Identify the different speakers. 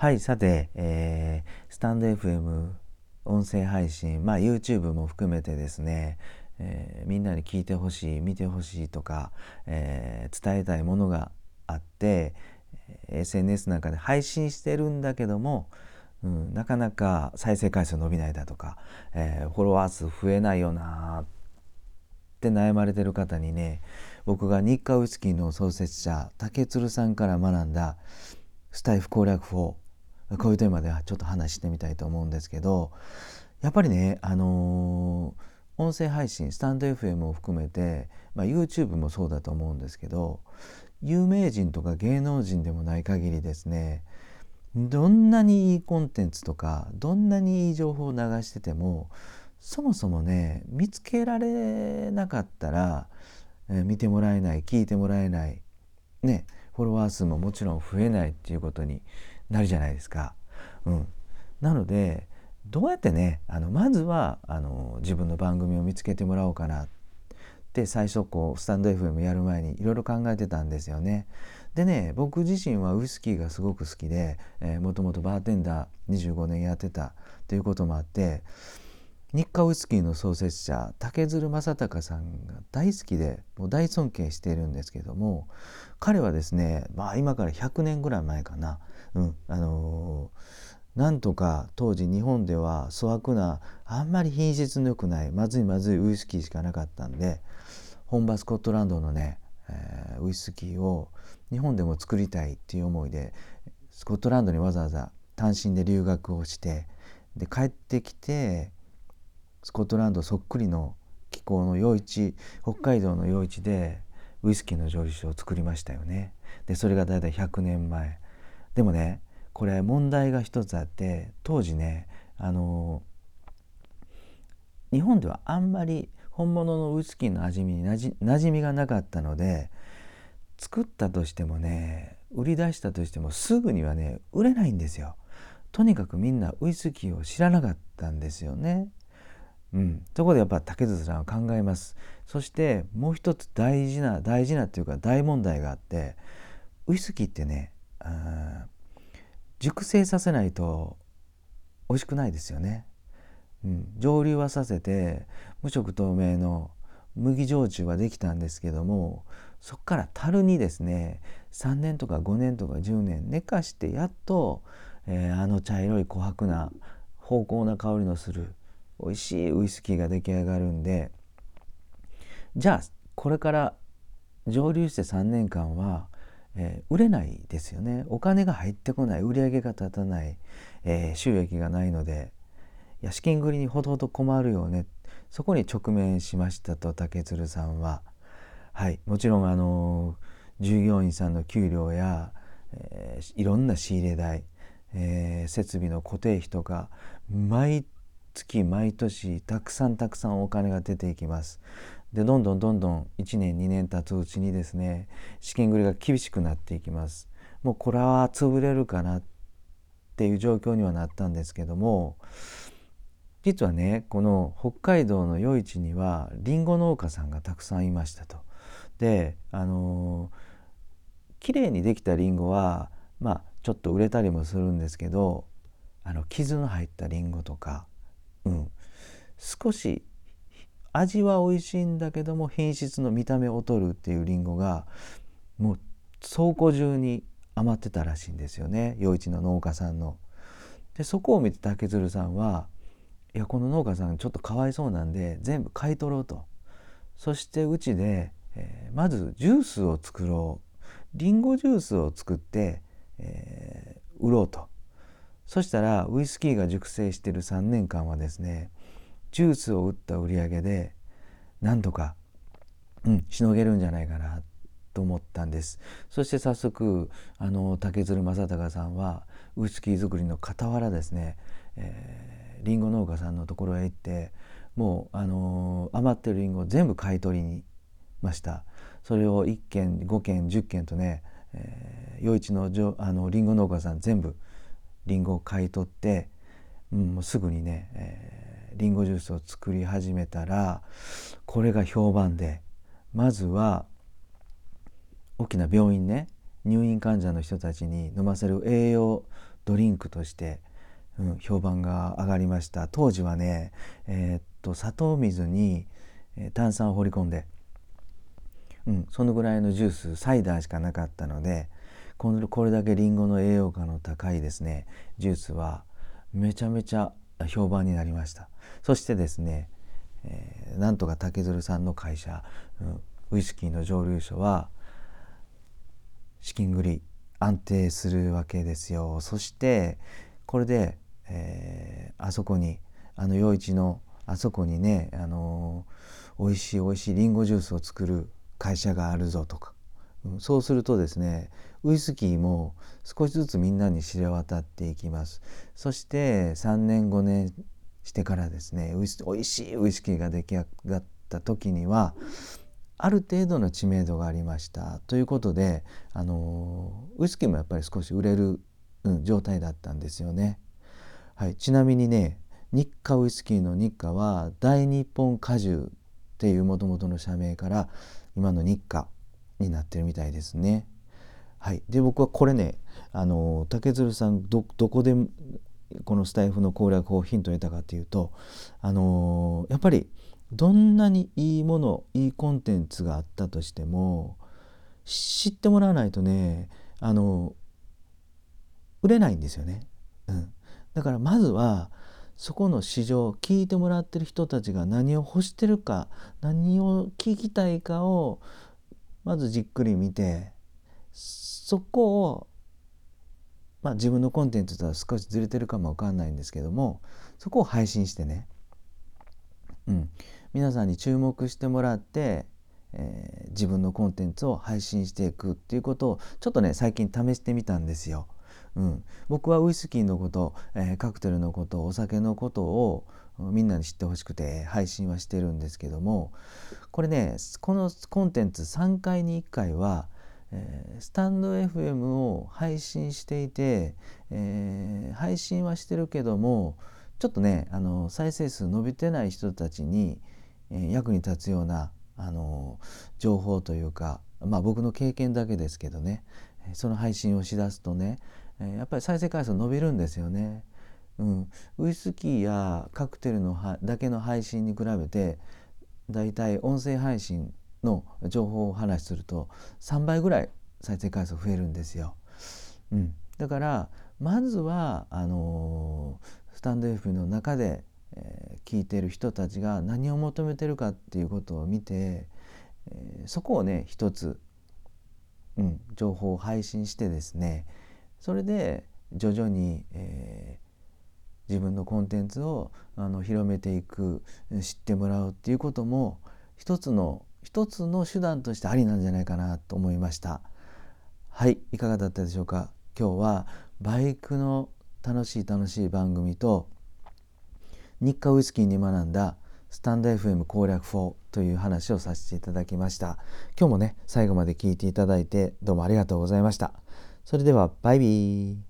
Speaker 1: はいさて、えー、スタンド FM 音声配信まあ YouTube も含めてですね、えー、みんなに聞いてほしい見てほしいとか、えー、伝えたいものがあって SNS なんかで配信してるんだけども、うん、なかなか再生回数伸びないだとか、えー、フォロワー数増えないよなって悩まれてる方にね僕が日課ウイスキーの創設者竹鶴さんから学んだスタイフ攻略法こういうテーマではちょっと話してみたいと思うんですけどやっぱりねあのー、音声配信スタンド FM を含めて、まあ、YouTube もそうだと思うんですけど有名人とか芸能人でもない限りですねどんなにいいコンテンツとかどんなにいい情報を流しててもそもそもね見つけられなかったら、えー、見てもらえない聞いてもらえないねフォロワー数ももちろん増えないっていうことになるじゃないですか。うん、なのでどうやってねあのまずはあの自分の番組を見つけてもらおうかなって最初こうスタンド FM やる前にいろいろ考えてたんですよね。でね僕自身はウイスキーがすごく好きで、もともとバーテンダー25年やってたということもあって日課ウイスキーの創設者竹鶴正隆さんが大好きでもう大尊敬しているんですけども彼はですねまあ今から100年ぐらい前かな、うんあのー、なんとか当時日本では粗悪なあんまり品質の良くないまずいまずいウイスキーしかなかったんで本場スコットランドのね、えー、ウイスキーを日本でも作りたいっていう思いでスコットランドにわざわざ単身で留学をしてで帰ってきてスコットランドそっくりの気候の余市北海道の余市でウイスキーの蒸留酒を作りましたよね。でそれが大体100年前。でもねこれ問題が一つあって当時ねあの日本ではあんまり本物のウイスキーの味になじ馴染みがなかったので作ったとしてもね売り出したとしてもすぐにはね売れないんですよ。とにかくみんなウイスキーを知らなかったんですよね。うん、そこでやっぱ竹筒さんは考えます。そしてもう一つ大事な大事なっていうか大問題があってウイスキーってね熟成させないと美味しくないですよね、うん、蒸留はさせて無色透明の麦焼酎はできたんですけどもそこから樽にですね3年とか5年とか10年寝かしてやっと、えー、あの茶色い琥珀な芳香な香りのする美味しいウイスキーが出来上がるんでじゃあこれから蒸留して3年間は、えー、売れないですよね。お金が入ってこない売り上げが立たない、えー、収益がないのでいや資金繰りにほどほど困るよね。そこに直面しましたと竹鶴さんは。はい。もちろんあの従業員さんの給料や、えー、いろんな仕入れ代、えー、設備の固定費とか毎月毎年たくさんたくさんお金が出ていきます。でどんどんどんどん1年2年経つうちにですね資金繰りが厳しくなっていきます。もうこれは潰れるかなっていう状況にはなったんですけども実はねこの北海道の余市にはりんご農家さんがたくさんいましたと。であの綺麗にできたりんごはまあちょっと売れたりもするんですけどあの傷の入ったりんごとかうん、少し味は美味しいんだけども品質の見た目を劣るっていうりんごがもう倉庫中に余ってたらしいんですよね。余市の農家さんの。でそこを見て竹鶴さんはいやこの農家さんちょっとかわいそうなんで全部買い取ろうと。そしてうちで、えー、まずジュースを作ろう。りんごジュースを作って、えー、売ろうと。そしたらウイスキーが熟成している3年間はですねジュースを売った売り上げでなんとか、うん、しのげるんじゃないかなと思ったんです。そして早速あの竹鶴正隆さんはウイスキー作りの傍らですね、えー、リンゴ農家さんのところへ行ってもう、あの余ってるリンゴを全部買い取りにました。それを1軒5軒10軒とね、えー、余市のあのリンゴ農家さん全部りんごを買い取って、うん、もうすぐにね、えー、リンゴジュースを作り始めたらこれが評判でまずは大きな病院ね入院患者の人たちに飲ませる栄養ドリンクとして、うん、評判が上がりました。当時はね、えー、っと砂糖水に炭酸を放り込んで、うん、そのぐらいのジュースサイダーしかなかったのでこれだけりんごの栄養価の高いですねジュースはめちゃめちゃ評判になりました。そしてですね、えー、なんとか竹鶴さんの会社、ウイスキーの蒸留所は資金繰り安定するわけですよ。そしてこれで、えー、あそこにあの陽一のあそこにね、あのー、美味しい美味しいりんごジュースを作る会社があるぞとか、そうするとですねウイスキーも少しずつみんなに知れ渡っていきますそして3年5年してからですねウイス美味しいウイスキーが出来上がった時にはある程度の知名度がありましたということであのウイスキーもやっぱり少し売れる、うん、状態だったんですよね。はい、ちなみにね日課ウイスキーの日課は大日本果汁っていうもともとの社名から今の日課になってるみたいですね。はい、で僕はこれねあの竹鶴さんどこでこのスタイフの攻略法をヒントを得たかっていうとあのやっぱりどんなにいいものいいコンテンツがあったとしても知ってもらわないとねあの売れないんですよね。うん、だからまずはそこの市場聞いてもらってる人たちが何を欲してるか何を聞きたいかをまずじっくり見てそこをまあ自分のコンテンツとは少しずれてるかもわかんないんですけどもそこを配信してね、うん、皆さんに注目してもらって、えー、自分のコンテンツを配信していくっていうことをちょっとね最近試してみたんですよ。うん、僕はウイスキーのこと、えー、カクテルのことお酒のことをみんなに知ってほしくて配信はしてるんですけどもこれねこのコンテンツ3回に1回は、えー、スタンド FM を配信していて、えー、配信はしてるけどもちょっとねあの再生数伸びてない人たちに、え役に立つようなあの情報というか、まあ、僕の経験だけですけどねその配信をしだすとねやっぱり再生回数伸びるんですよね。うん、ウイスキーやカクテルのだけの配信に比べてだいたい音声配信の情報を話すると3倍ぐらい再生回数増えるんですよ。うん、だからまずはあのー、スタンド F の中でえー、聞いてる人たちが何を求めてるかっていうことを見て、えー、そこをね一つ、うん、情報を配信してですねそれで徐々に、えー、自分のコンテンツをあの広めていく知ってもらうっていうことも一つの一つの手段としてありなんじゃないかなと思いました。はいいかがだったでしょうか？今日はバイクの楽しい楽しい番組と日課ウイスキーに学んだスタンド FM 攻略法という話をさせていただきました。今日もね最後まで聞いていただいてどうもありがとうございました。それではバイビー。